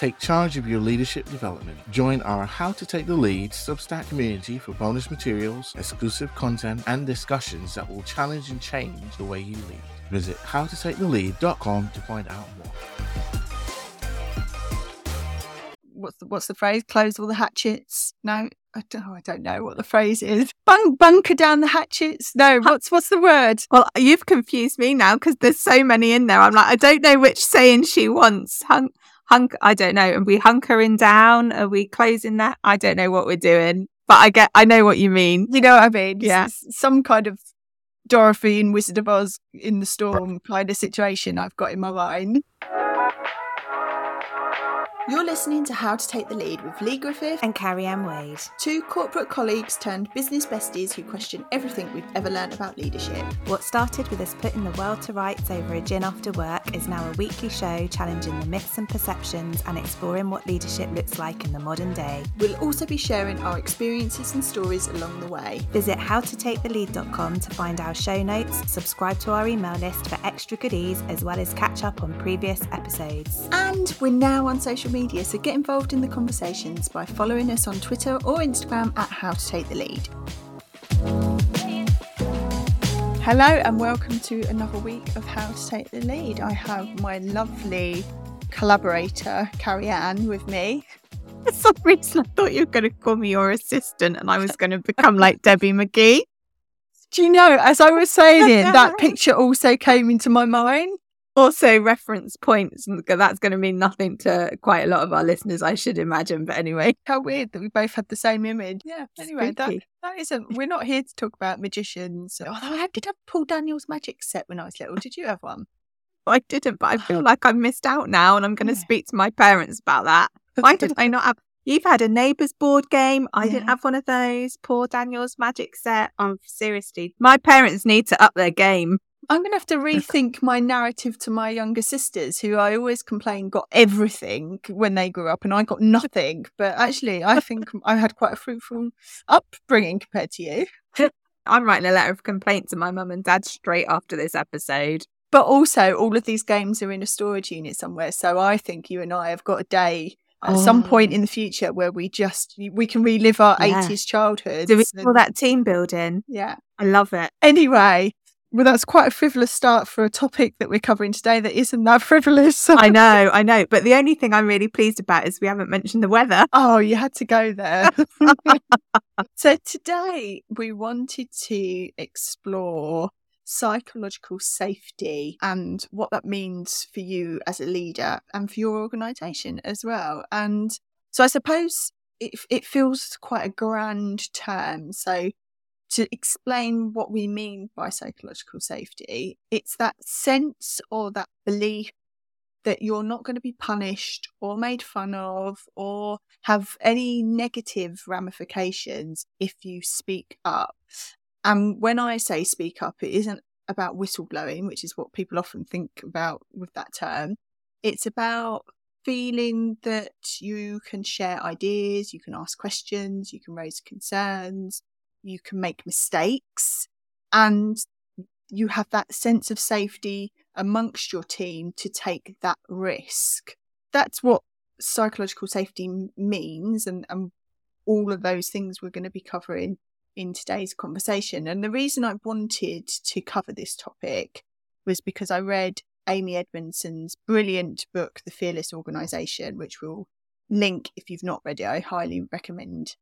Take charge of your leadership development. Join our How to Take the Lead Substack community for bonus materials, exclusive content, and discussions that will challenge and change the way you lead. Visit howtotakethelead.com to find out more. What's the, what's the phrase? Close all the hatchets. No, I don't, oh, I don't know what the phrase is. Bunk, bunker down the hatchets. No, what's what's the word? Well, you've confused me now because there's so many in there. I'm like, I don't know which saying she wants. Hunk, hunk. I don't know. And we hunkering down? Are we closing that? I don't know what we're doing. But I get, I know what you mean. You know what I mean? Yeah. S- some kind of Dorothy and Wizard of Oz in the storm kind of situation I've got in my mind. You're listening to How to Take the Lead with Lee Griffith And Carrie Ann Wade. two corporate colleagues turned business besties who question everything we've ever learned about leadership. What started with us putting the world to rights over a gin after work is now a weekly show challenging the myths and perceptions and exploring what leadership looks like in the modern day. We'll also be sharing our experiences and stories along the way. Visit howtotakethelead.com to find our show notes, subscribe to our email list for extra goodies, as well as catch up on previous episodes. And we're now on social media, so get involved in the conversations by following us on Twitter or Instagram at How to Take the Lead. Hello and welcome to another week of How to Take the Lead. I have my lovely collaborator Carrie Ann with me. For some reason, I thought you were going to call me your assistant and I was going to become like Debbie McGee. Do you know, as I was saying it, that picture also came into my mind. Also, reference points. That's going to mean nothing to quite a lot of our listeners, I should imagine. But anyway, How weird that we both had the same image. Yeah. Anyway, that, that isn't. We're not here to talk about magicians. Although I did have Paul Daniels magic set when I was little. Did you have one? I didn't, but I feel like I missed out now and I'm going to Yeah. speak to my parents about that. Why did I not have? You've had a neighbour's board game. I didn't have one of those. Paul Daniels magic set. Um, seriously, my parents need to up their game. I'm going to have to rethink my narrative to my younger sisters, who I always complain got everything when they grew up, and I got nothing. But actually, I think I had quite a fruitful upbringing compared to you. I'm writing a letter of complaint to my mum and dad straight after this episode. But also, all of these games are in a storage unit somewhere. So I think you and I have got a day at some oh. point Oh. in the future where we just we can relive our Yeah. 80s childhood. Do we call that team building? Yeah. I love it. Anyway, well, that's quite a frivolous start for a topic that we're covering today that isn't that frivolous. I know, I know. But the only thing I'm really pleased about is we haven't mentioned the weather. Oh, you had to go there. so today we wanted to explore psychological safety and what that means for you as a leader and for your organization as well. And so I suppose it it feels quite a grand term. So to explain what we mean by psychological safety, it's that sense or that belief that you're not going to be punished or made fun of or have any negative ramifications if you speak up. And when I say speak up, it isn't about whistleblowing, which is what people often think about with that term. It's about feeling that you can share ideas, you can ask questions, you can raise concerns, you can make mistakes, and you have that sense of safety amongst your team to take that risk. That's what psychological safety means, and, and all of those things we're going to be covering in today's conversation. And the reason I wanted to cover this topic was because I read Amy Edmondson's brilliant book, The Fearless Organization, which we'll link if you've not read it. I highly recommend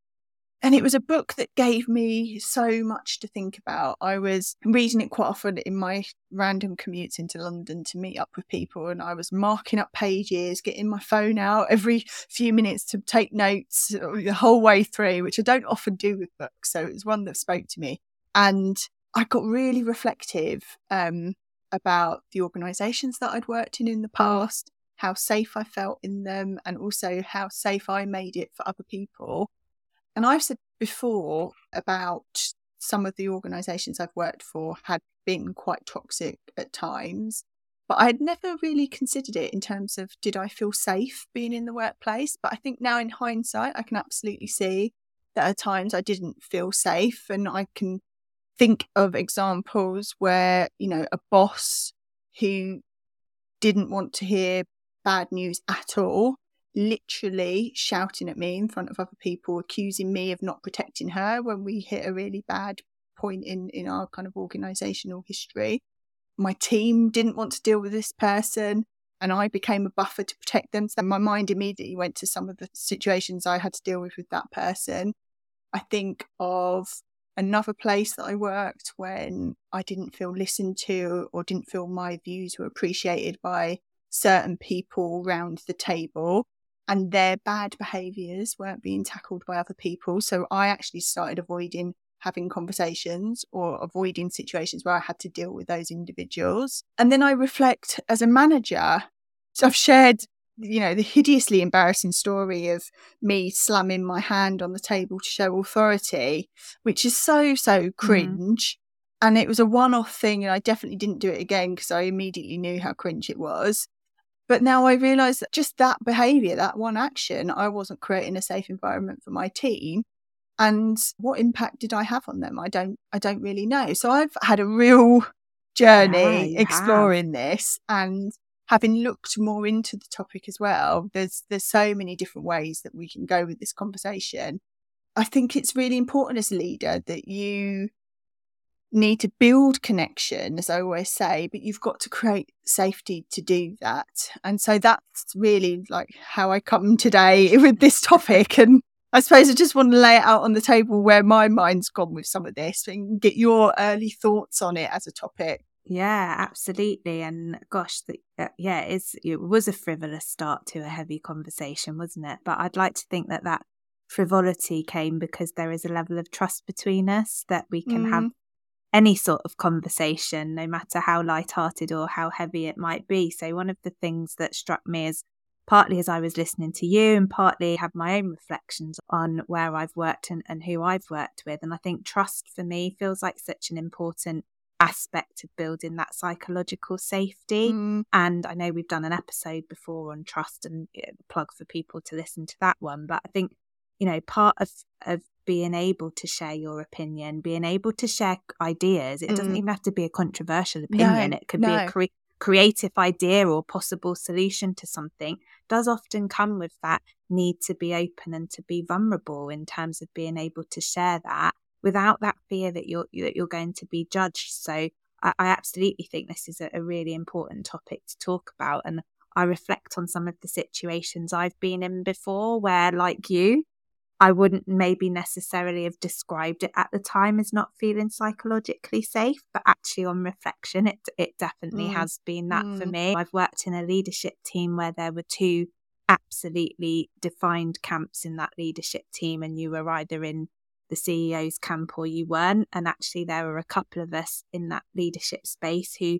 and it was a book that gave me so much to think about. I was reading it quite often in my random commutes into London to meet up with people, and I was marking up pages, getting my phone out every few minutes to take notes the whole way through, which I don't often do with books. So it was one that spoke to me. And I got really reflective um, about the organisations that I'd worked in in the past, how safe I felt in them, and also how safe I made it for other people. And I've said before about some of the organisations I've worked for had been quite toxic at times, but I had never really considered it in terms of did I feel safe being in the workplace. But I think now in hindsight, I can absolutely see that at times I didn't feel safe. And I can think of examples where, you know, a boss who didn't want to hear bad news at all literally shouting at me in front of other people, accusing me of not protecting her when we hit a really bad point in, in our kind of organizational history. My team didn't want to deal with this person, and I became a buffer to protect them. So my mind immediately went to some of the situations I had to deal with with that person. I think of another place that I worked when I didn't feel listened to or didn't feel my views were appreciated by certain people around the table and their bad behaviors weren't being tackled by other people. So I actually started avoiding having conversations or avoiding situations where I had to deal with those individuals. And then I reflect as a manager. So I've shared, you know, the hideously embarrassing story of me slamming my hand on the table to show authority, which is so, so mm-hmm. cringe. Mm. And it was a one off thing, and I definitely didn't do it again because I immediately knew how cringe it was. But now I realize that just that behavior, that one action, I wasn't creating a safe environment for my team and what impact did I have on them? I don't I don't really know. So I've had a real journey yeah, exploring have. this and having looked more into the topic as well. There's there's so many different ways that we can go with this conversation. I think it's really important as a leader that you need to build connection, as I always say, but you've got to create safety to do that. And so that's really like how I come today with this topic. And I suppose I just want to lay it out on the table where my mind's gone with some of this and get your early thoughts on it as a topic. Yeah, absolutely. And gosh, the, uh, yeah, it's, it was a frivolous start to a heavy conversation, wasn't it? But I'd like to think that that frivolity came because there is a level of trust between us that we can mm. have any sort of conversation, no matter how light-hearted or how heavy it might be. So one of the things that struck me is partly as I was listening to you and partly have my own reflections on where I've worked and, and who I've worked with. And I think trust for me feels like such an important aspect of building that psychological safety. Mm. And I know we've done an episode before on trust and you know, plug for people to listen to that one. But I think, you know, part of, of being able to share your opinion, being able to share ideas, it mm. doesn't even have to be a controversial opinion. No, it could no. be a cre- creative idea or possible solution to something does often come with that need to be open and to be vulnerable in terms of being able to share that without that fear that you're that you're going to be judged. So I, I absolutely think this is a, a really important topic to talk about, and I reflect on some of the situations I've been in before where, like you, I wouldn't maybe necessarily have described it at the time as not feeling psychologically safe, but actually on reflection, it it definitely mm. has been that mm. for me. I've worked in a leadership team where there were two absolutely defined camps in that leadership team, and you were either in the CEO's camp or you weren't. And actually, there were a couple of us in that leadership space who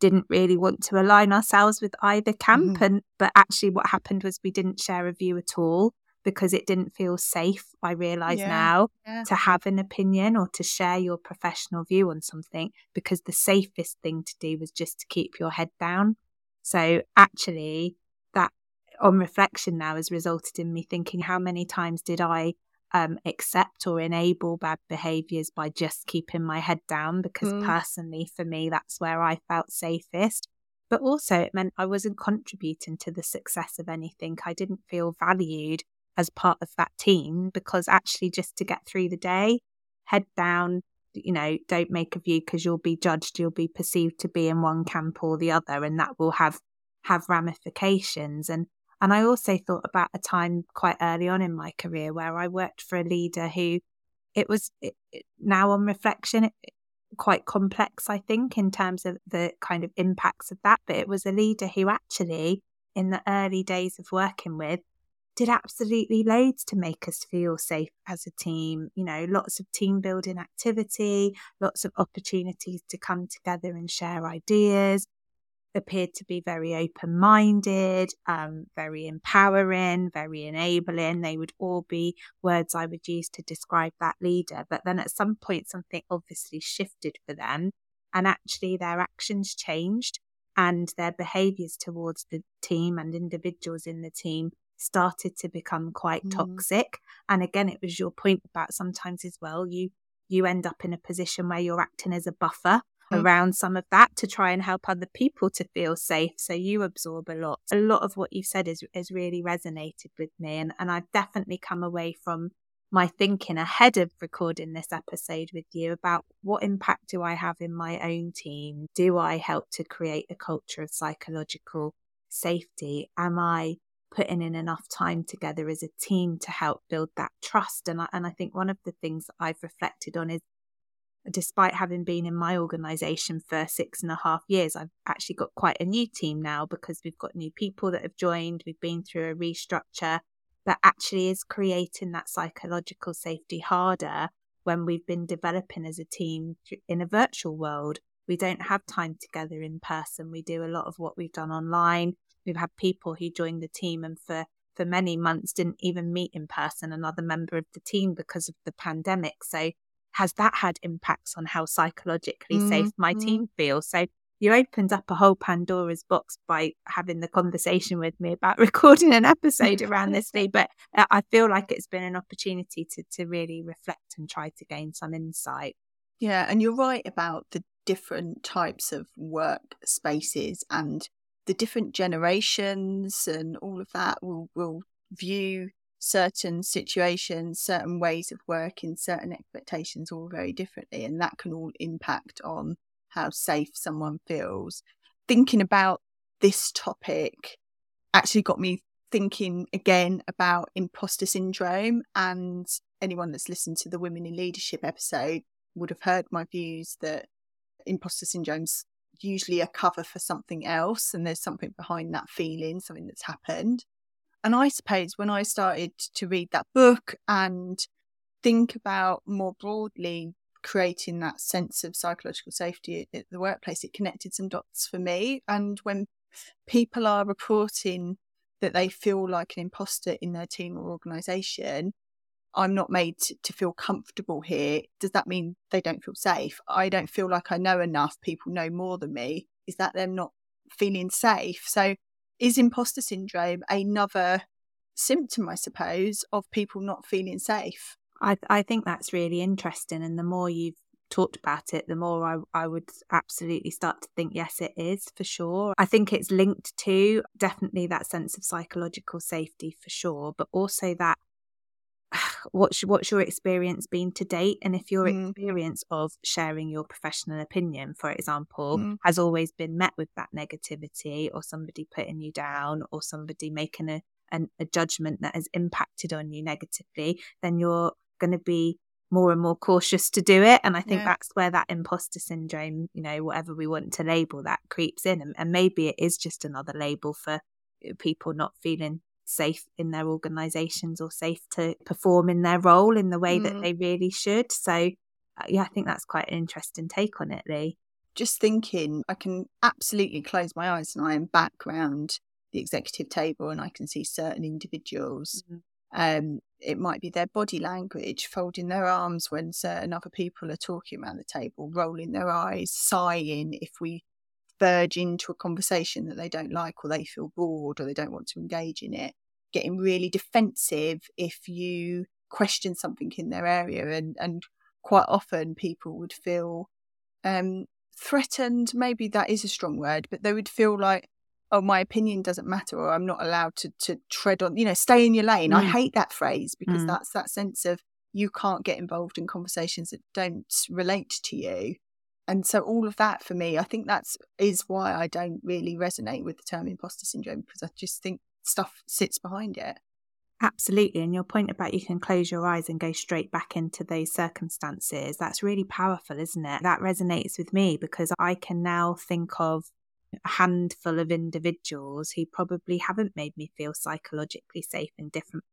didn't really want to align ourselves with either camp. Mm. And but actually, what happened was we didn't share a view at all because it didn't feel safe, I realize yeah, now, yeah. to have an opinion or to share your professional view on something because the safest thing to do was just to keep your head down. So actually, that on reflection now has resulted in me thinking how many times did I um, accept or enable bad behaviors by just keeping my head down because mm. personally for me that's where I felt safest but also it meant I wasn't contributing to the success of anything I didn't feel valued as part of that team because actually just to get through the day, head down, you know, don't make a view because you'll be judged, you'll be perceived to be in one camp or the other, and that will have have ramifications. And and I also thought about a time quite early on in my career where I worked for a leader who it was it, now on reflection it, quite complex, I think, in terms of the kind of impacts of that. But it was a leader who actually, in the early days of working with, did absolutely loads to make us feel safe as a team. You know, lots of team building activity, lots of opportunities to come together and share ideas. Appeared to be very open minded, um, very empowering, very enabling. They would all be words I would use to describe that leader. But then at some point, something obviously shifted for them, and actually their actions changed and their behaviors towards the team and individuals in the team started to become quite mm. toxic. And again, it was your point about sometimes as well, you you end up in a position where you're acting as a buffer mm. around some of that to try and help other people to feel safe. So you absorb a lot. A lot of what you've said is, has really resonated with me. And, and I've definitely come away from my thinking ahead of recording this episode with you about what impact do I have in my own team? Do I help to create a culture of psychological safety? Am I putting in enough time together as a team to help build that trust? And I, and I think one of the things I've reflected on is despite having been in my organization for six and a half years, I've actually got quite a new team now because we've got new people that have joined. We've been through a restructure that actually is creating that psychological safety harder when we've been developing as a team in a virtual world. We don't have time together in person. We do a lot of what we've done online. We've had people who joined the team and for for many months didn't even meet in person another member of the team because of the pandemic. So has that had impacts on how psychologically mm-hmm. safe my mm-hmm. team feels? So you opened up a whole Pandora's box by having the conversation with me about recording an episode around this, Lee. But uh, I feel like it's been an opportunity to to really reflect and try to gain some insight. Yeah, and you're right about the different types of work spaces and the different generations and all of that will will view certain situations, certain ways of working, certain expectations all very differently. And that can all impact on how safe someone feels. Thinking about this topic actually got me thinking again about imposter syndrome. And anyone that's listened to the Women in Leadership episode would have heard my views that imposter syndrome's usually a cover for something else and there's something behind that feeling, something that's happened. And I suppose when I started to read that book and think about more broadly creating that sense of psychological safety at the workplace, it connected some dots for me. And when people are reporting that they feel like an imposter in their team or organization, I'm not made to, feel comfortable here. Does that mean they don't feel safe? I don't feel like I know enough. People know more than me. Is that them not feeling safe? So is imposter syndrome another symptom, I suppose, of people not feeling safe? I, I think that's really interesting. And the more you've talked about it, the more I, I would absolutely start to think, yes, it is for sure. I think it's linked to definitely that sense of psychological safety for sure, but also that what's what's your experience been to date and if your mm. experience of sharing your professional opinion for example mm. has always been met with that negativity or somebody putting you down or somebody making a an, a judgment that has impacted on you negatively then you're going to be more and more cautious to do it and i think yeah. that's where that imposter syndrome you know whatever we want to label that creeps in and, and maybe it is just another label for uh, people not feeling safe in their organizations or safe to perform in their role in the way mm. that they really should. So, uh, yeah, I think that's quite an interesting take on it, Lee. Just thinking, I can absolutely close my eyes and I am back round the executive table and I can see certain individuals. Mm. Um, it might be their body language, folding their arms when certain other people are talking around the table, rolling their eyes, sighing if we verge into a conversation that they don't like or they feel bored or they don't want to engage in it, getting really defensive if you question something in their area and and quite often people would feel um threatened maybe that is a strong word but they would feel like oh my opinion doesn't matter or i'm not allowed to to tread on you know stay in your lane mm. i hate that phrase because mm. that's that sense of you can't get involved in conversations that don't relate to you and so all of that for me i think that's is why i don't really resonate with the term imposter syndrome because i just think stuff sits behind it. Absolutely and your point about you can close your eyes and go straight back into those circumstances that's really powerful isn't it? That resonates with me because i can now think of a handful of individuals who probably haven't made me feel psychologically safe in different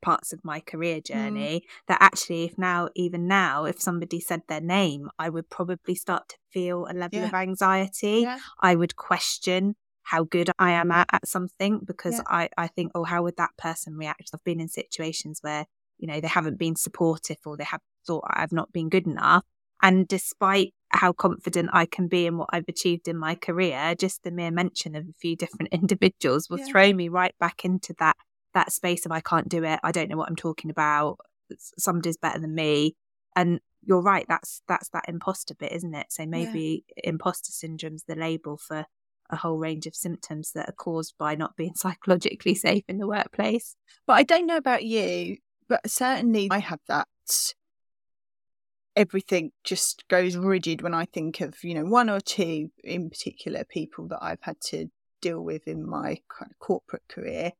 parts of my career mm. journey mm. that actually if now even now if somebody said their name i would probably start to feel a level yeah. of anxiety yeah. i would question how good i am at, at something because yeah. i i think oh how would that person react i've been in situations where you know they haven't been supportive or they have thought i've not been good enough and despite how confident I can be in what I've achieved in my career, just the mere mention of a few different individuals will yeah. throw me right back into that that space of I can't do it, I don't know what I'm talking about, somebody's better than me. And you're right. That's that's that imposter bit, isn't it? So maybe yeah. imposter syndrome's the label for a whole range of symptoms that are caused by not being psychologically safe in the workplace. But I don't know about you, but certainly I have that. Everything just goes rigid when I think of, you know, one or two in particular people that I've had to deal with in my kind of corporate career.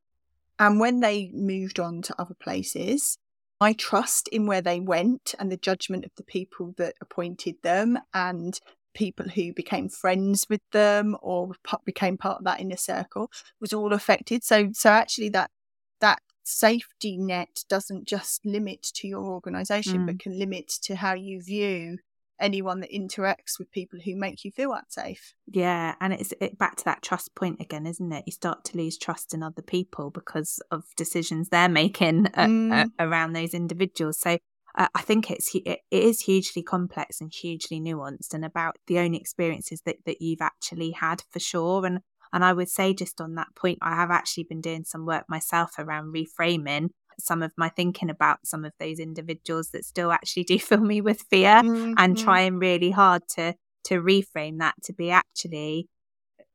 And when they moved on to other places, my trust in where they went and the judgment of the people that appointed them and people who became friends with them or became part of that inner circle was all affected so so actually that that safety net doesn't just limit to your organization mm. but can limit to how you view anyone that interacts with people who make you feel unsafe. Yeah, and it's it, back to that trust point again, isn't it? You start to lose trust in other people because of decisions they're making uh, uh, mm. around those individuals. So uh, I think it's it, it is hugely complex and hugely nuanced, and about the own experiences that that you've actually had for sure. And and I would say just on that point, I have actually been doing some work myself around reframing some of my thinking about some of those individuals that still actually do fill me with fear mm-hmm. and trying really hard to to reframe that to be actually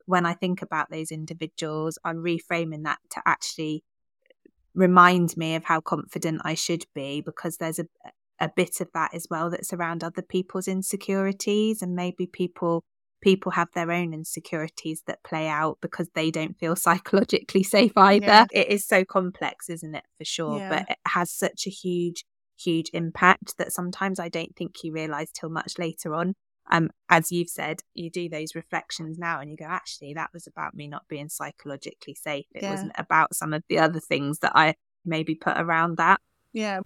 when I think about those individuals, I'm reframing that to actually remind me of how confident I should be because there's a a bit of that as well that's around other people's insecurities and maybe people people have their own insecurities that play out because they don't feel psychologically safe either. Yeah. It is so complex, isn't it, for sure? Yeah. But it has such a huge, huge impact that sometimes I don't think you realize till much later on. Um, as you've said, you do those reflections now and you go, actually, that was about me not being psychologically safe. It yeah. wasn't about some of the other things that I maybe put around that. Yeah.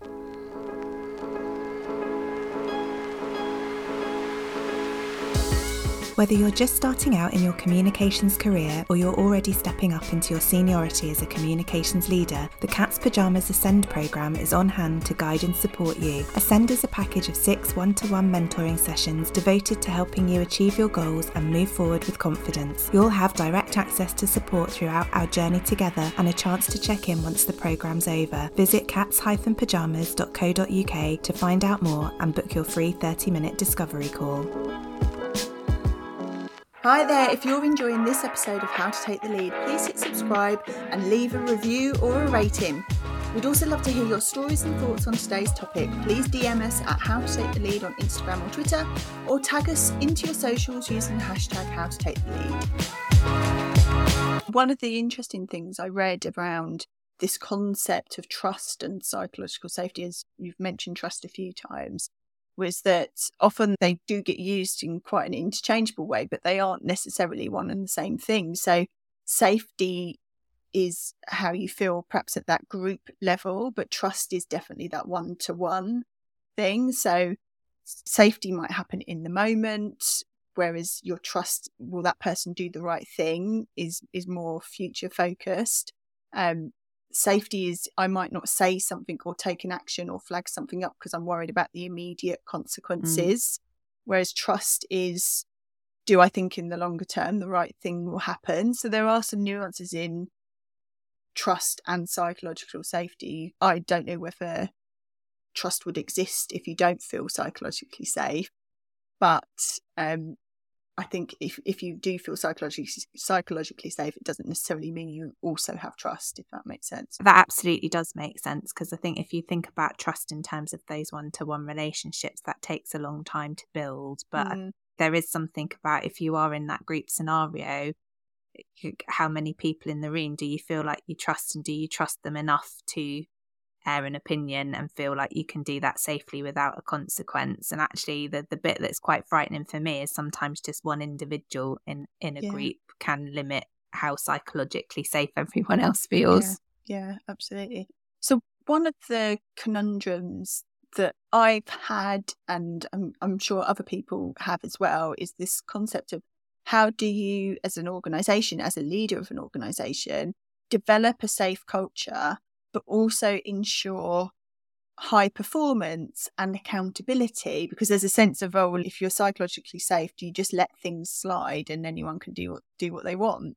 Whether you're just starting out in your communications career or you're already stepping up into your seniority as a communications leader, the Cat's Pyjamas Ascend programme is on hand to guide and support you. Ascend is a package of six one to one mentoring sessions devoted to helping you achieve your goals and move forward with confidence. You'll have direct access to support throughout our journey together and a chance to check in once the programme's over. Visit cats-pyjamas.co.uk to find out more and book your free 30 minute discovery call. Hi there, if you're enjoying this episode of How to Take the Lead, please hit subscribe and leave a review or a rating. We'd also love to hear your stories and thoughts on today's topic. Please DM us at How to Take the Lead on Instagram or Twitter, or tag us into your socials using the hashtag How to Take the Lead. One of the interesting things I read around this concept of trust and psychological safety, as you've mentioned trust a few times, was that often they do get used in quite an interchangeable way, but they aren't necessarily one and the same thing. So, safety is how you feel perhaps at that group level, but trust is definitely that one to one thing. So, safety might happen in the moment, whereas your trust will that person do the right thing is is more future focused um safety is I might not say something or take an action or flag something up because I'm worried about the immediate mm. consequences. Mm. Whereas trust is do I think in the longer term the right thing will happen? So there are some nuances in trust and psychological safety. I don't know whether trust would exist if you don't feel psychologically safe. But um, I think if if you do feel psychologically psychologically safe, it doesn't necessarily mean you also have trust. If that makes sense. That absolutely does make sense because I think if you think about trust in terms of those one to one relationships, that takes a long time to build. But mm. there is something about if you are in that group scenario, how many people in the room do you feel like you trust, and do you trust them enough to air an opinion and feel like you can do that safely without a consequence. And actually, the the bit that's quite frightening for me is sometimes just one individual in in a yeah. group can limit how psychologically safe everyone else feels. Yeah, yeah, absolutely. So one of the conundrums that I've had, and I'm, I'm sure other people have as well, is this concept of how do you, as an organization, as a leader of an organization, develop a safe culture but also ensure high performance and accountability because there's a sense of oh well if you're psychologically safe do you just let things slide and anyone can do what do what they want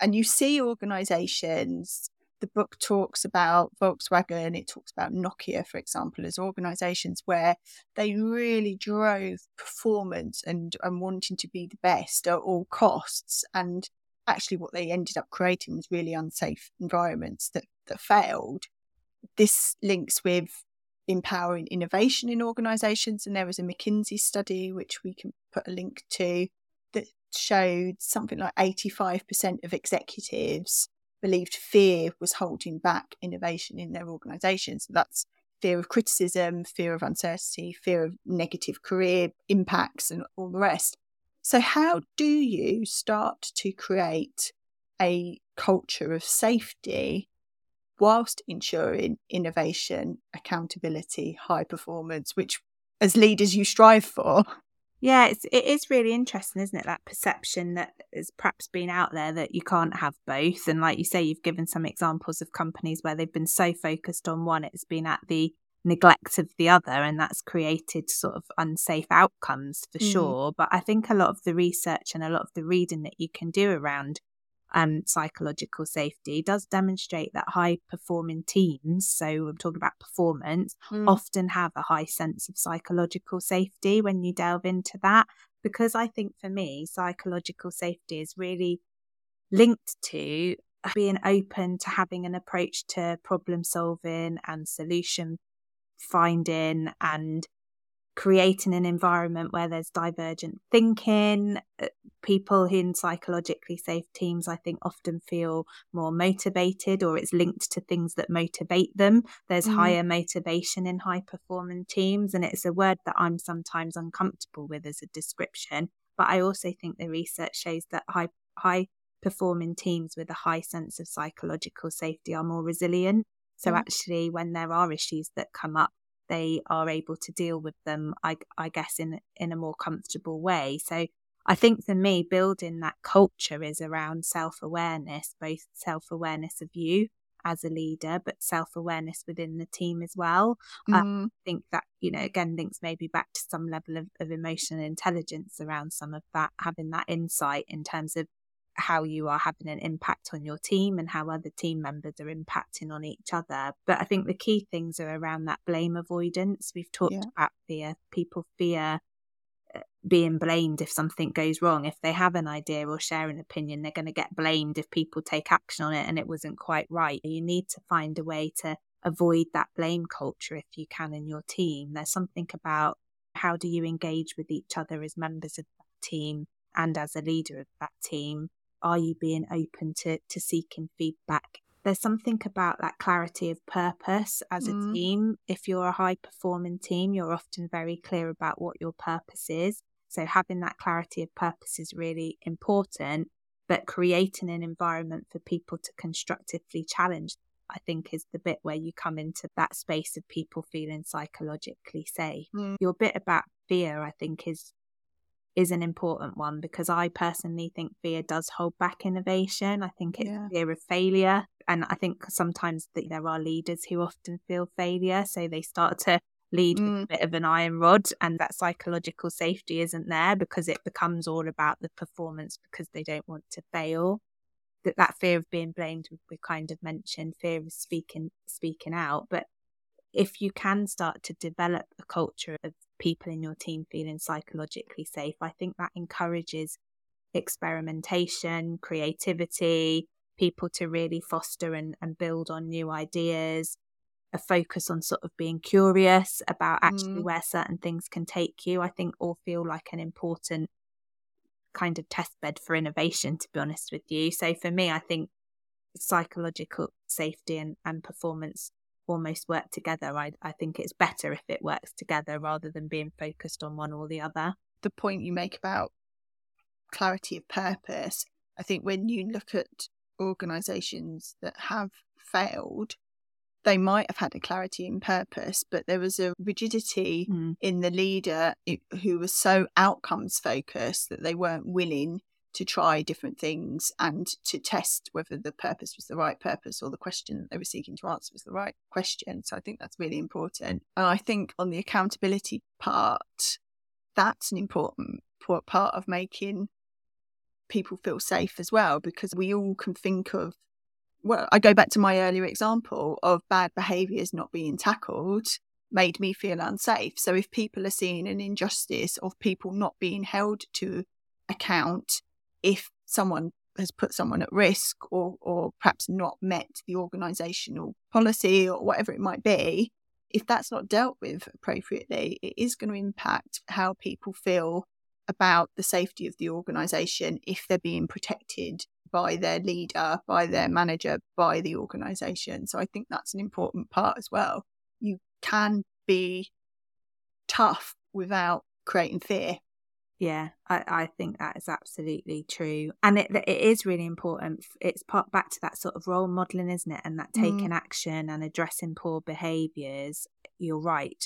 and you see organizations the book talks about Volkswagen, it talks about Nokia, for example, as organizations where they really drove performance and, and wanting to be the best at all costs. And actually, what they ended up creating was really unsafe environments that, that failed. This links with empowering innovation in organizations. And there was a McKinsey study, which we can put a link to, that showed something like 85% of executives believed fear was holding back innovation in their organizations. So that's fear of criticism, fear of uncertainty, fear of negative career impacts, and all the rest. So, how do you start to create a culture of safety whilst ensuring innovation, accountability, high performance, which as leaders you strive for? Yeah, it's it is really interesting, isn't it? That perception that has perhaps been out there that you can't have both. And like you say, you've given some examples of companies where they've been so focused on one, it's been at the neglect of the other, and that's created sort of unsafe outcomes for mm. sure. But I think a lot of the research and a lot of the reading that you can do around um, psychological safety does demonstrate that high performing teams, so I'm talking about performance, mm. often have a high sense of psychological safety when you delve into that. Because I think for me, psychological safety is really linked to being open to having an approach to problem solving and solution finding and creating an environment where there's divergent thinking. Uh, people in psychologically safe teams, I think, often feel more motivated or it's linked to things that motivate them. There's mm. higher motivation in high performing teams, and it's a word that I'm sometimes uncomfortable with as a description. But I also think the research shows that high, high performing teams with a high sense of psychological safety are more resilient. So, mm. actually, when there are issues that come up, they are able to deal with them, I, I guess, in in a more comfortable way. So I think for me, building that culture is around self awareness, both self awareness of you as a leader, but self awareness within the team as well. Mm. I think that, you know, again, links maybe back to some level of, of emotional intelligence around some of that, having that insight in terms of how you are having an impact on your team and how other team members are impacting on each other. But I think the key things are around that blame avoidance. We've talked yeah. about fear. People fear uh, being blamed if something goes wrong. If they have an idea or share an opinion, they're going to get blamed if people take action on it and it wasn't quite right. You need to find a way to avoid that blame culture if you can in your team. There's something about how do you engage with each other as members of that team and as a leader of that team are you being open to to seeking feedback there's something about that clarity of purpose as a mm. team if you're a high performing team you're often very clear about what your purpose is so having that clarity of purpose is really important but creating an environment for people to constructively challenge I think is the bit where you come into that space of people feeling psychologically safe. Mm. Your bit about fear, I think, is is an important one because I personally think fear does hold back innovation. I think it's yeah. fear of failure. And I think sometimes that there are leaders who often feel failure. So they start to lead mm. with a bit of an iron rod and that psychological safety isn't there because it becomes all about the performance because they don't want to fail. That that fear of being blamed we kind of mentioned, fear of speaking speaking out. But if you can start to develop a culture of people in your team feeling psychologically safe, I think that encourages experimentation, creativity, people to really foster and, and build on new ideas, a focus on sort of being curious about actually mm. where certain things can take you, I think all feel like an important kind of test bed for innovation, to be honest with you. So for me, I think psychological safety and, and performance almost work together. I, I think it's better if it works together rather than being focused on one or the other. The point you make about clarity of purpose, I think when you look at organizations that have failed, they might have had a clarity in purpose, but there was a rigidity mm. in the leader who was so outcomes focused that they weren't willing to try different things and to test whether the purpose was the right purpose or the question that they were seeking to answer was the right question. So I think that's really important. And I think on the accountability part, that's an important part of making people feel safe as well, because we all can think of well, I go back to my earlier example of bad behaviours not being tackled made me feel unsafe. So if people are seeing an injustice of people not being held to account, if someone has put someone at risk or or perhaps not met the organizational policy or whatever it might be if that's not dealt with appropriately it is going to impact how people feel about the safety of the organization if they're being protected by their leader by their manager by the organization. So i think that's an important part as well. You can be tough without creating fear yeah, I, I think that is absolutely true. And it, it is really important. It's part back to that sort of role modeling, isn't it? And that mm. taking mm. action and addressing poor behaviors. You're right.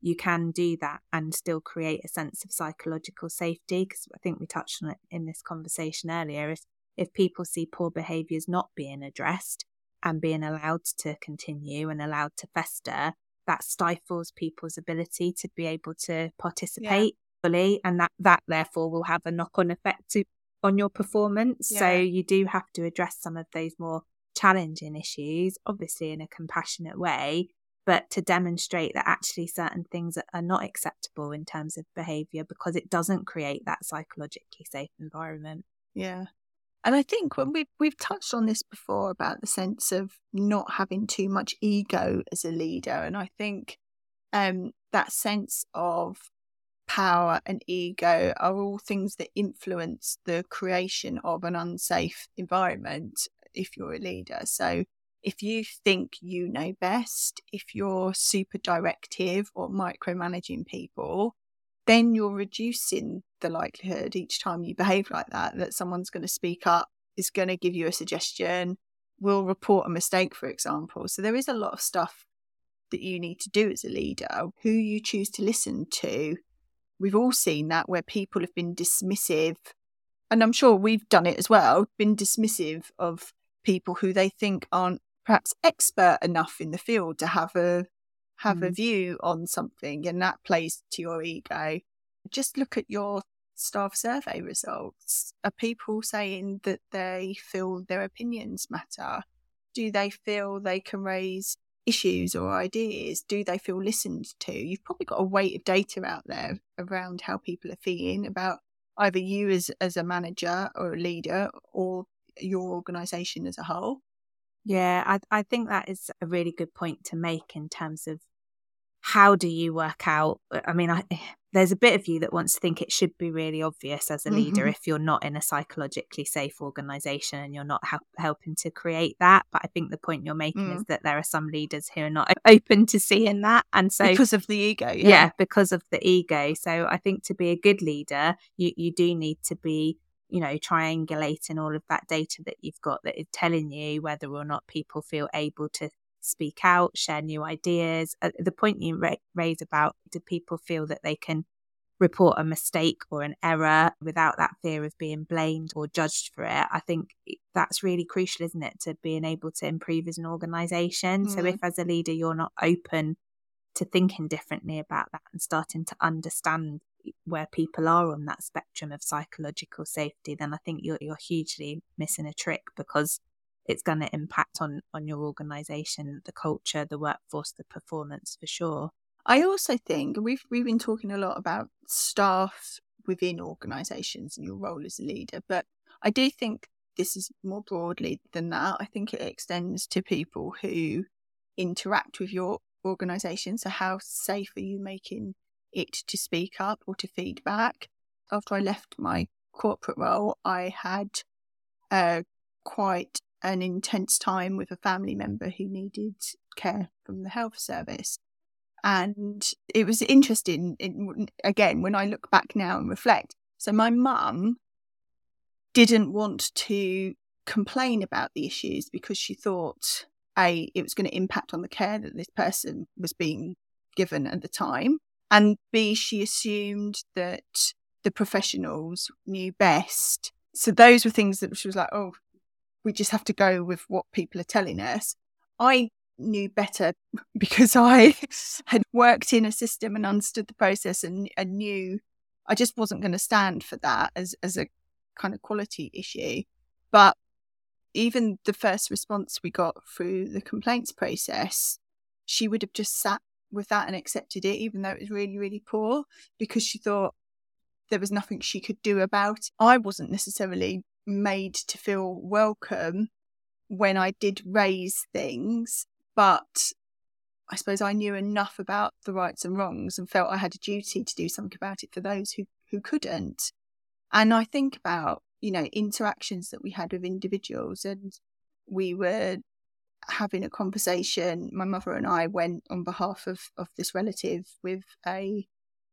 You can do that and still create a sense of psychological safety. Because I think we touched on it in this conversation earlier. If, if people see poor behaviors not being addressed and being allowed to continue and allowed to fester, that stifles people's ability to be able to participate fully and that that therefore will have a knock-on effect to, on your performance. Yeah. so you do have to address some of those more challenging issues obviously in a compassionate way but to demonstrate that actually certain things are not acceptable in terms of behavior because it doesn't create that psychologically safe environment. Yeah. And I think when we've we've touched on this before about the sense of not having too much ego as a leader, and I think um, that sense of power and ego are all things that influence the creation of an unsafe environment if you're a leader. So if you think you know best, if you're super directive or micromanaging people, then you're reducing the likelihood each time you behave like that that someone's going to speak up, is going to give you a suggestion, will report a mistake, for example. So there is a lot of stuff that you need to do as a leader, who you choose to listen to, we've all seen that where people have been dismissive, and I'm sure we've done it as well, been dismissive of people who they think aren't perhaps expert enough in the field to have a have mm. a view on something and that plays to your ego. Just look at your staff survey results. Are people saying that they feel their opinions matter? Do they feel they can raise issues or ideas? Do they feel listened to? You've probably got a weight of data out there around how people are feeling about either you as as a manager or a leader or your organization as a whole. Yeah, I I think that is a really good point to make in terms of how do you work out I mean I there's a bit of you that wants to think it should be really obvious as a leader mm-hmm. if you're not in a psychologically safe organization and you're not help, helping to create that but i think the point you're making mm. is that there are some leaders who are not open to seeing that and so because of the ego yeah. yeah because of the ego so i think to be a good leader you you do need to be you know triangulating all of that data that you've got that is telling you whether or not people feel able to speak out, share new ideas. Uh, the point you ra- raise about do people feel that they can report a mistake or an error without that fear of being blamed or judged for it? I think that's really crucial, isn't it, to being able to improve as an organization. Mm. So if as a leader you're not open to thinking differently about that and starting to understand where people are on that spectrum of psychological safety, then I think you're you're hugely missing a trick because it's going to impact on on your organization the culture the workforce the performance for sure. I also think we've we've been talking a lot about staff within organizations and your role as a leader but i do think this is more broadly than that. I think it extends to people who interact with your organization so how safe are you making it to speak up or to feedback? After i left my corporate role i had a quite an intense time with a family member who needed care from the health service. And it was interesting, in, again, when I look back now and reflect. So, my mum didn't want to complain about the issues because she thought, A, it was going to impact on the care that this person was being given at the time. And B, she assumed that the professionals knew best. So, those were things that she was like, oh, we just have to go with what people are telling us. I knew better because I had worked in a system and understood the process and, and knew I just wasn't going to stand for that as, as a kind of quality issue. But even the first response we got through the complaints process, she would have just sat with that and accepted it, even though it was really, really poor, because she thought there was nothing she could do about it. I wasn't necessarily made to feel welcome when I did raise things, but I suppose I knew enough about the rights and wrongs and felt I had a duty to do something about it for those who, who couldn't. And I think about, you know, interactions that we had with individuals and we were having a conversation. My mother and I went on behalf of, of this relative with a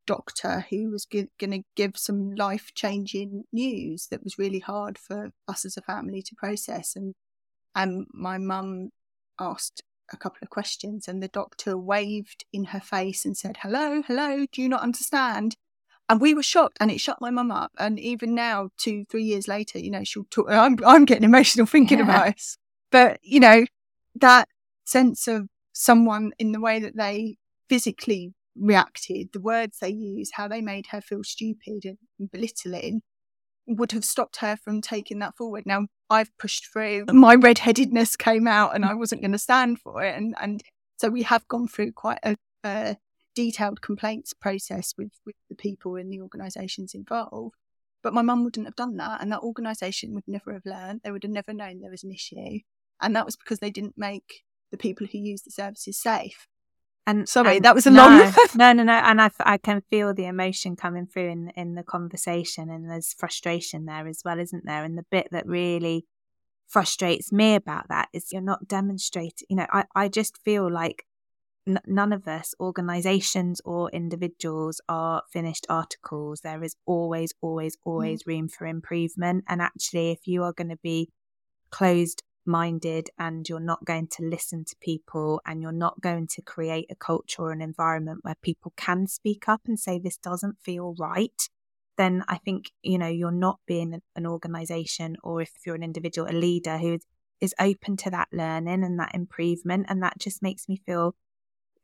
doctor who was g- going to give some life changing news that was really hard for us as a family to process. And and my mum asked a couple of questions, and the doctor waved in her face and said, "Hello, hello, do you not understand?" And we were shocked, and it shut my mum up. And even now, two, three years later, you know, she'll talk. I'm, I'm getting emotional thinking yeah. about it. But you know, that sense of someone in the way that they physically reacted, the words they used, how they made her feel stupid and belittling, would have stopped her from taking that forward. Now I've pushed through. My redheadedness came out, and I wasn't going to stand for it. And and so we have gone through quite a, a detailed complaints process with with the people in the organisations involved. But my mum wouldn't have done that, and that organisation would never have learned. They would have never known there was an issue, and that was because they didn't make the people who use the services safe. And sorry, and that was a no, long. no, no, no. And I, I can feel the emotion coming through in in the conversation, and there's frustration there as well, isn't there? And the bit that really frustrates me about that is you're not demonstrating. You know, I I just feel like n- none of us, organisations or individuals, are finished articles. There is always, always, mm. always mm. room for improvement. And actually, if you are going to be closed minded and you're not going to listen to people and you're not going to create a culture or an environment where people can speak up and say this doesn't feel right then i think you know you're not being an organization or if you're an individual a leader who is, is open to that learning and that improvement. And that just makes me feel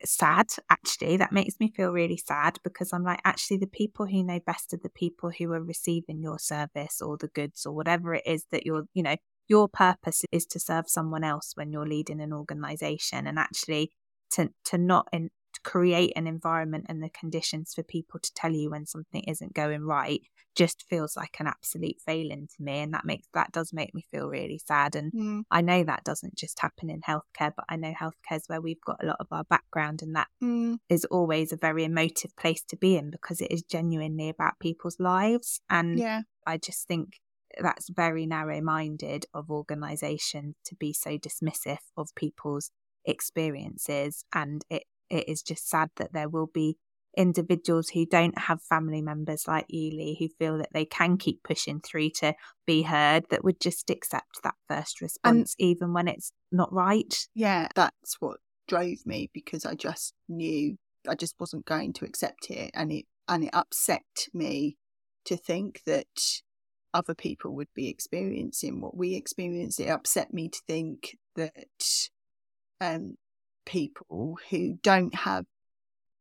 sad actually. That makes me feel really sad because i'm like actually the people who know best are the people who are receiving your service or the goods or whatever it is that you're you know your purpose is to serve someone else when you're leading an organization and actually to to not in, to create an environment and the conditions for people to tell you when something isn't going right just feels like an absolute failing to me and that makes that does make me feel really sad and mm. i know that doesn't just happen in healthcare but i know healthcare is where we've got a lot of our background and that mm. is always a very emotive place to be in because it is genuinely about people's lives and yeah. i just think that's very narrow minded of organisations to be so dismissive of people's experiences. And it, it is just sad that there will be individuals who don't have family members like Lee, who feel that they can keep pushing through to be heard, that would just accept that first response, and, even when it's not right. Yeah, that's what drove me because I just knew I just wasn't going to accept it. And it, and it upset me to think that other people would be experiencing what we experience. It upset me to think that um, people who don't have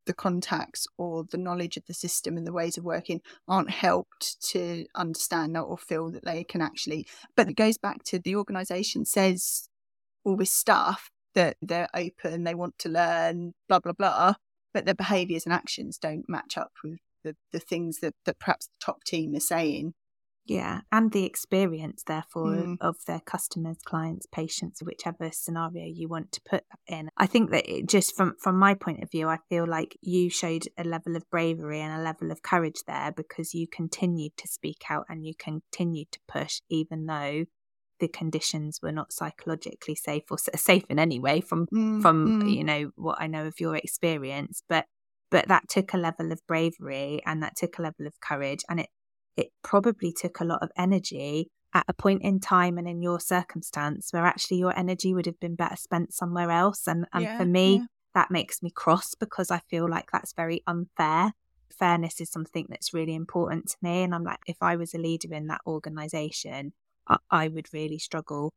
the contacts or the knowledge of the system and the ways of working aren't helped to understand that or feel that they can actually. But it goes back to the organisation says all this stuff that they're open, they want to learn, blah, blah, blah, but their behaviours and actions don't match up with the, the things that, that perhaps the top team are saying yeah, and the experience, therefore, mm. of their customers, clients, patients, whichever scenario you want to put in. I think that it, just from from my point of view, I feel like you showed a level of bravery and a level of courage there because you continued to speak out and you continued to push, even though the conditions were not psychologically safe or safe in any way from mm. from mm. you know what I know of your experience, but but that took a level of bravery and that took a level of courage and it it probably took a lot of energy at a point in time and in your circumstance where actually your energy would have been better spent somewhere else. And, and yeah, for me, yeah. that makes me cross because I feel like that's very unfair. Fairness is something that's really important to me. And I'm like, if I was a leader in that organization, I, I would really struggle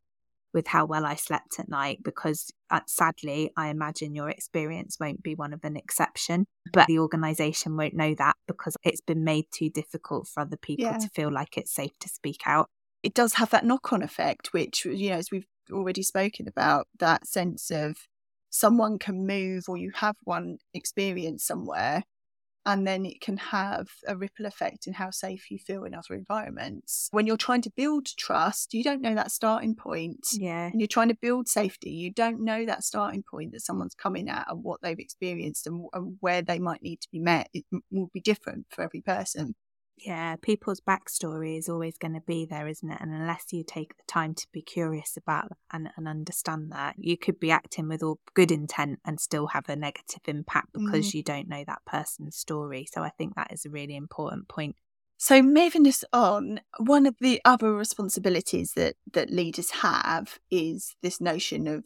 with how well I slept at night because uh, sadly, I imagine your experience won't be one of an exception, but the organization won't know that because it's been made too difficult for other people yeah. to feel like it's safe to speak out. it does have that knock on effect, which, you know, as we've already spoken about, that sense of someone can move or you have one experience somewhere and then it can have a ripple effect in how safe you feel in other environments. When you're trying to build trust, you don't know that starting point. Yeah. And you're trying to build safety, you don't know that starting point that someone's coming at and what they've experienced and, and where they might need to be met. It will be different for every person yeah, people's backstory is always going to be there, isn't it? And unless you take the time to be curious about and, and understand that, you could be acting with all good intent and still have a negative impact because mm. you don't know that person's story. So I think that is a really important point. So moving us on, one of the other responsibilities that that leaders have is this notion of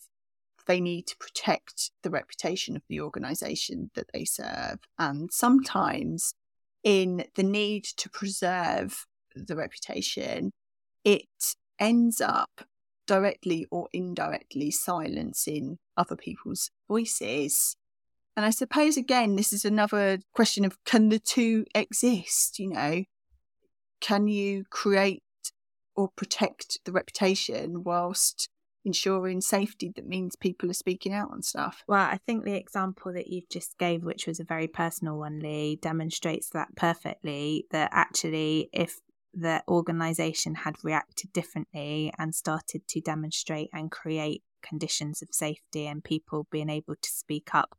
they need to protect the reputation of the organization that they serve and sometimes in the need to preserve the reputation, it ends up directly or indirectly silencing other people's voices. And I suppose, again, this is another question of can the two exist? You know, can you create or protect the reputation whilst ensuring safety that means people are speaking out on stuff. Well, I think the example that you've just gave, which was a very personal one, Lee, demonstrates that perfectly. That actually, if the organisation had reacted differently and started to demonstrate and create conditions of safety and people being able to speak up,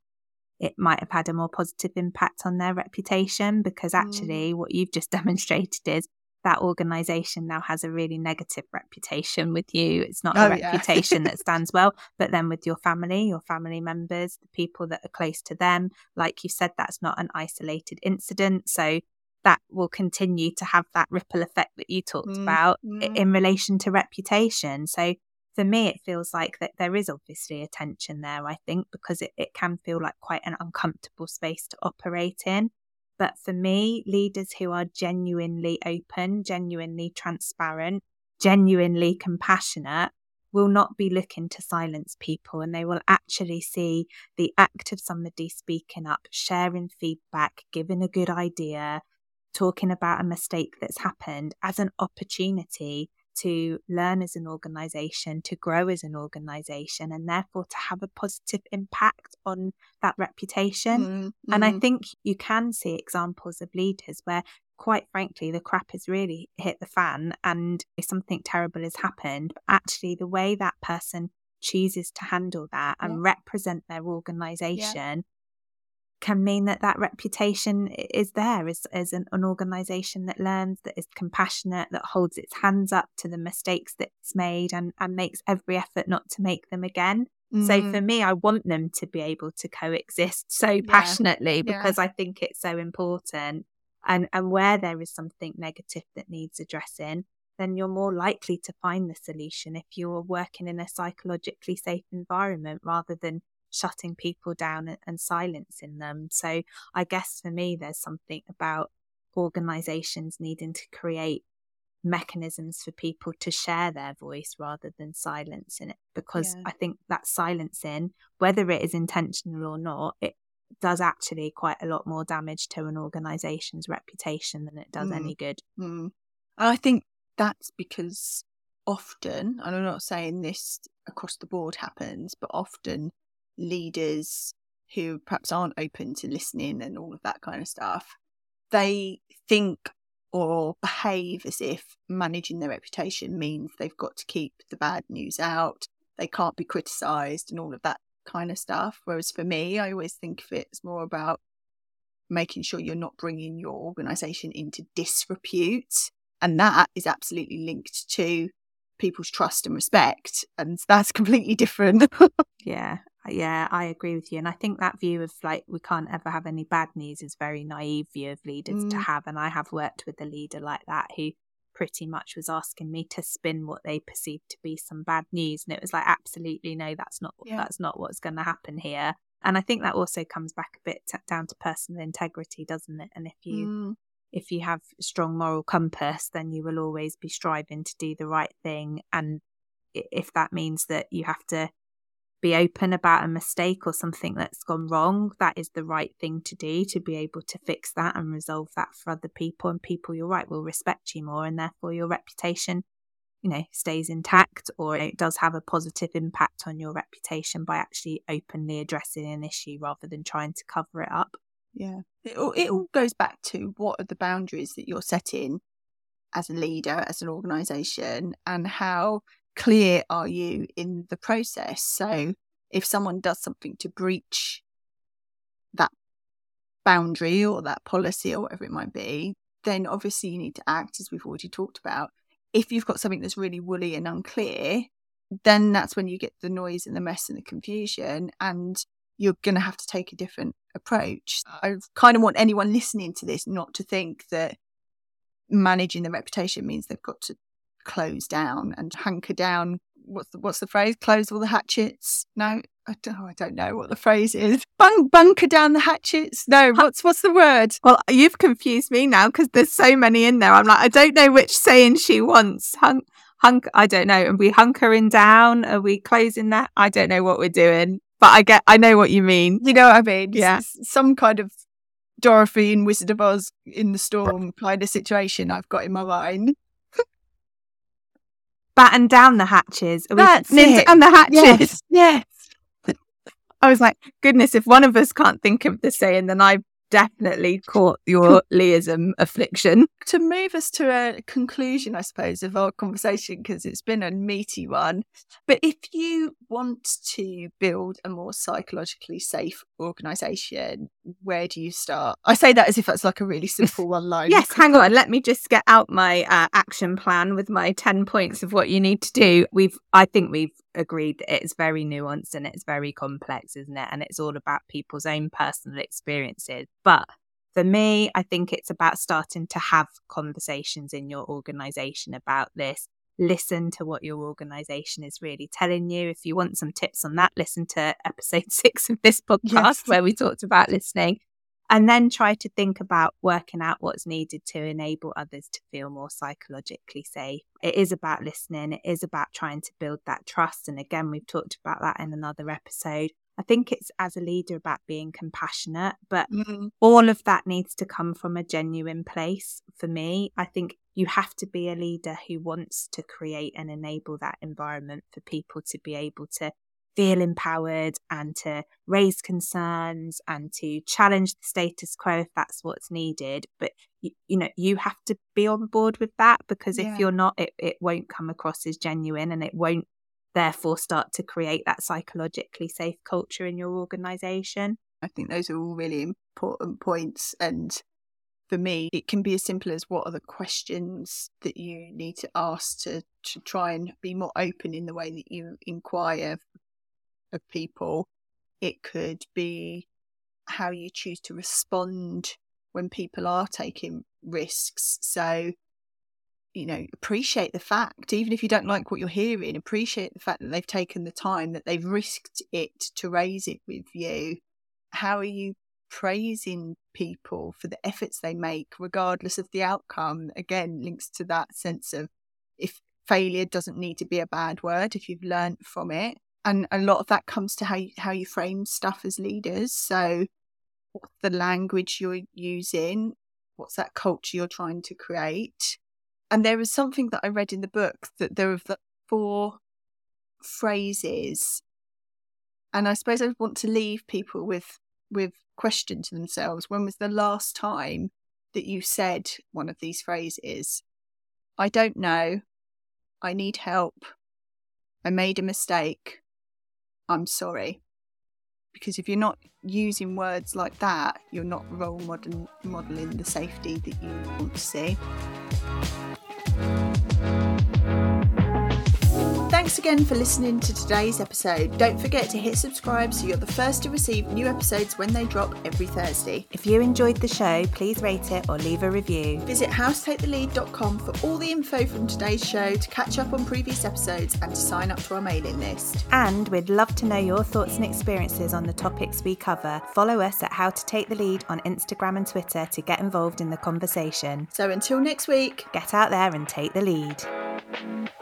it might have had a more positive impact on their reputation because mm. actually, mm. what you've just demonstrated is that organization now has a really negative reputation with you. It's not oh, a reputation that stands well, but then with your family, your family members, the people that are close to them, like you said, that's not an isolated incident. So that will continue to have that ripple effect that you talked mm, about mm. in relation to reputation. So for me, it feels like that there is obviously a tension there, I think, because it, it can feel like quite an uncomfortable space to operate in. But for me, leaders who are genuinely open, genuinely transparent, genuinely compassionate will not be looking to silence people and they will actually see the act of somebody speaking up, sharing feedback, giving a good idea, talking about a mistake that's happened as an opportunity to learn as an organization, to grow as an organization, and therefore to have a positive impact on that reputation. Mm-hmm. And I mm-hmm. think you can see examples of leaders where, quite frankly, the crap has really hit the fan and something terrible has happened. But actually, the way that person chooses to handle that and yeah. represent their organization can mean that that reputation is there as, as an, an organization that learns, that is compassionate, that holds its hands up to the mistakes that it's made and, and makes every effort not to make them again. Mm-hmm. So for me, I want them to be able to coexist so yeah. passionately because yeah. I think it's so important. And, and where there is something negative that needs addressing, then you're more likely to find the solution if you're working in a psychologically safe environment rather than shutting people down and, and silencing them. So I guess for me, there's something about organizations needing to create mechanisms for people to share their voice rather than silencing it because yeah. i think that silencing whether it is intentional or not it does actually quite a lot more damage to an organization's reputation than it does mm. any good mm. i think that's because often and i'm not saying this across the board happens but often leaders who perhaps aren't open to listening and all of that kind of stuff, they think or behave as if managing their reputation means they've got to keep the bad news out, they can't be criticised, and all of that kind of stuff. Whereas for me, I always think of it as more about making sure you're not bringing your organisation into disrepute. And that is absolutely linked to people's trust and respect. And that's completely different. yeah. Yeah, I agree with you. And I think that view of like we can't ever have any bad news is very naive view of leaders mm. to have. And I have worked with a leader like that who pretty much was asking me to spin what they perceived to be some bad news. And it was like, absolutely no, that's not yeah. that's not what's going to happen here. And I think that also comes back a bit t- down to personal integrity, doesn't it? And if you mm. if you have strong moral compass, then you will always be striving to do the right thing. And if that means that you have to be open about a mistake or something that's gone wrong, that is the right thing to do to be able to fix that and resolve that for other people. And people, you're right, will respect you more, and therefore your reputation you know stays intact or it does have a positive impact on your reputation by actually openly addressing an issue rather than trying to cover it up yeah it all, it all goes back to what are the boundaries that you're setting as a leader as an organization and how clear are you in the process so if someone does something to breach that boundary or that policy or whatever it might be then obviously you need to act as we've already talked about if you've got something that's really woolly and unclear, then that's when you get the noise and the mess and the confusion, and you're going to have to take a different approach. I kind of want anyone listening to this not to think that managing the reputation means they've got to close down and hunker down. What's the, what's the phrase? Close all the hatchets? No, I don't, oh, I don't know what the phrase is. Bunk, bunker down the hatchets. No, what's what's the word? Well, you've confused me now because there's so many in there. I'm like, I don't know which saying she wants. Hunk, hunk. I don't know. Are we hunkering down? Are we closing that? I don't know what we're doing, but I get. I know what you mean. You know what I mean? Yeah. some kind of Dorothy in Wizard of Oz in the storm kind of situation I've got in my mind. Batten down the hatches. Are we That's it. down the hatches? Yes, yes. I was like, goodness, if one of us can't think of the saying, then I've definitely caught your Leism affliction. To move us to a conclusion, I suppose, of our conversation, because it's been a meaty one. But if you want to build a more psychologically safe organisation, where do you start? I say that as if that's like a really simple one line. Yes, hang on. Let me just get out my uh, action plan with my 10 points of what you need to do. We've, I think we've agreed that it's very nuanced and it's very complex, isn't it? And it's all about people's own personal experiences. But for me, I think it's about starting to have conversations in your organization about this. Listen to what your organization is really telling you. If you want some tips on that, listen to episode six of this podcast Yes. where we talked about listening. And then try to think about working out what's needed to enable others to feel more psychologically safe. It is about listening, it is about trying to build that trust. And again, we've talked about that in another episode. I think it's as a leader about being compassionate, but Mm, all of that needs to come from a genuine place for me. I think you have to be a leader who wants to create and enable that environment for people to be able to feel empowered and to raise concerns and to challenge the status quo if that's what's needed. But you, you know, you have to be on board with that because if Yeah. you're not, it, it won't come across as genuine and it won't therefore start to create that psychologically safe culture in your organization. I think those are all really important points. And for me, it can be as simple as what are the questions that you need to ask to, to try and be more open in the way that you inquire of people. It could be how you choose to respond when people are taking risks. So, you know, appreciate the fact, even if you don't like what you're hearing, appreciate the fact that they've taken the time, that they've risked it to raise it with you. How are you praising people for the efforts they make, regardless of the outcome? Again, links to that sense of if failure doesn't need to be a bad word, if you've learned from it. And a lot of that comes to how you, how you frame stuff as leaders. So, what's the language you're using? What's that culture you're trying to create? And there was something that I read in the book that there are four phrases, and I suppose I want to leave people with with question to themselves. When was the last time that you said one of these phrases? I don't know. I need help. I made a mistake. I'm sorry. Because if you're not using words like that, you're not role model, modeling the safety that you want to see. Thanks again for listening to today's episode. Don't forget to hit subscribe so you're the first to receive new episodes when they drop every Thursday. If you enjoyed the show, please rate it or leave a review. Visit howtotakethelead.com for all the info from today's show, to catch up on previous episodes, and to sign up to our mailing list. And we'd love to know your thoughts and experiences on the topics we cover. Follow us at How to Take the Lead on Instagram and Twitter to get involved in the conversation. So until next week. Get out there and take the lead.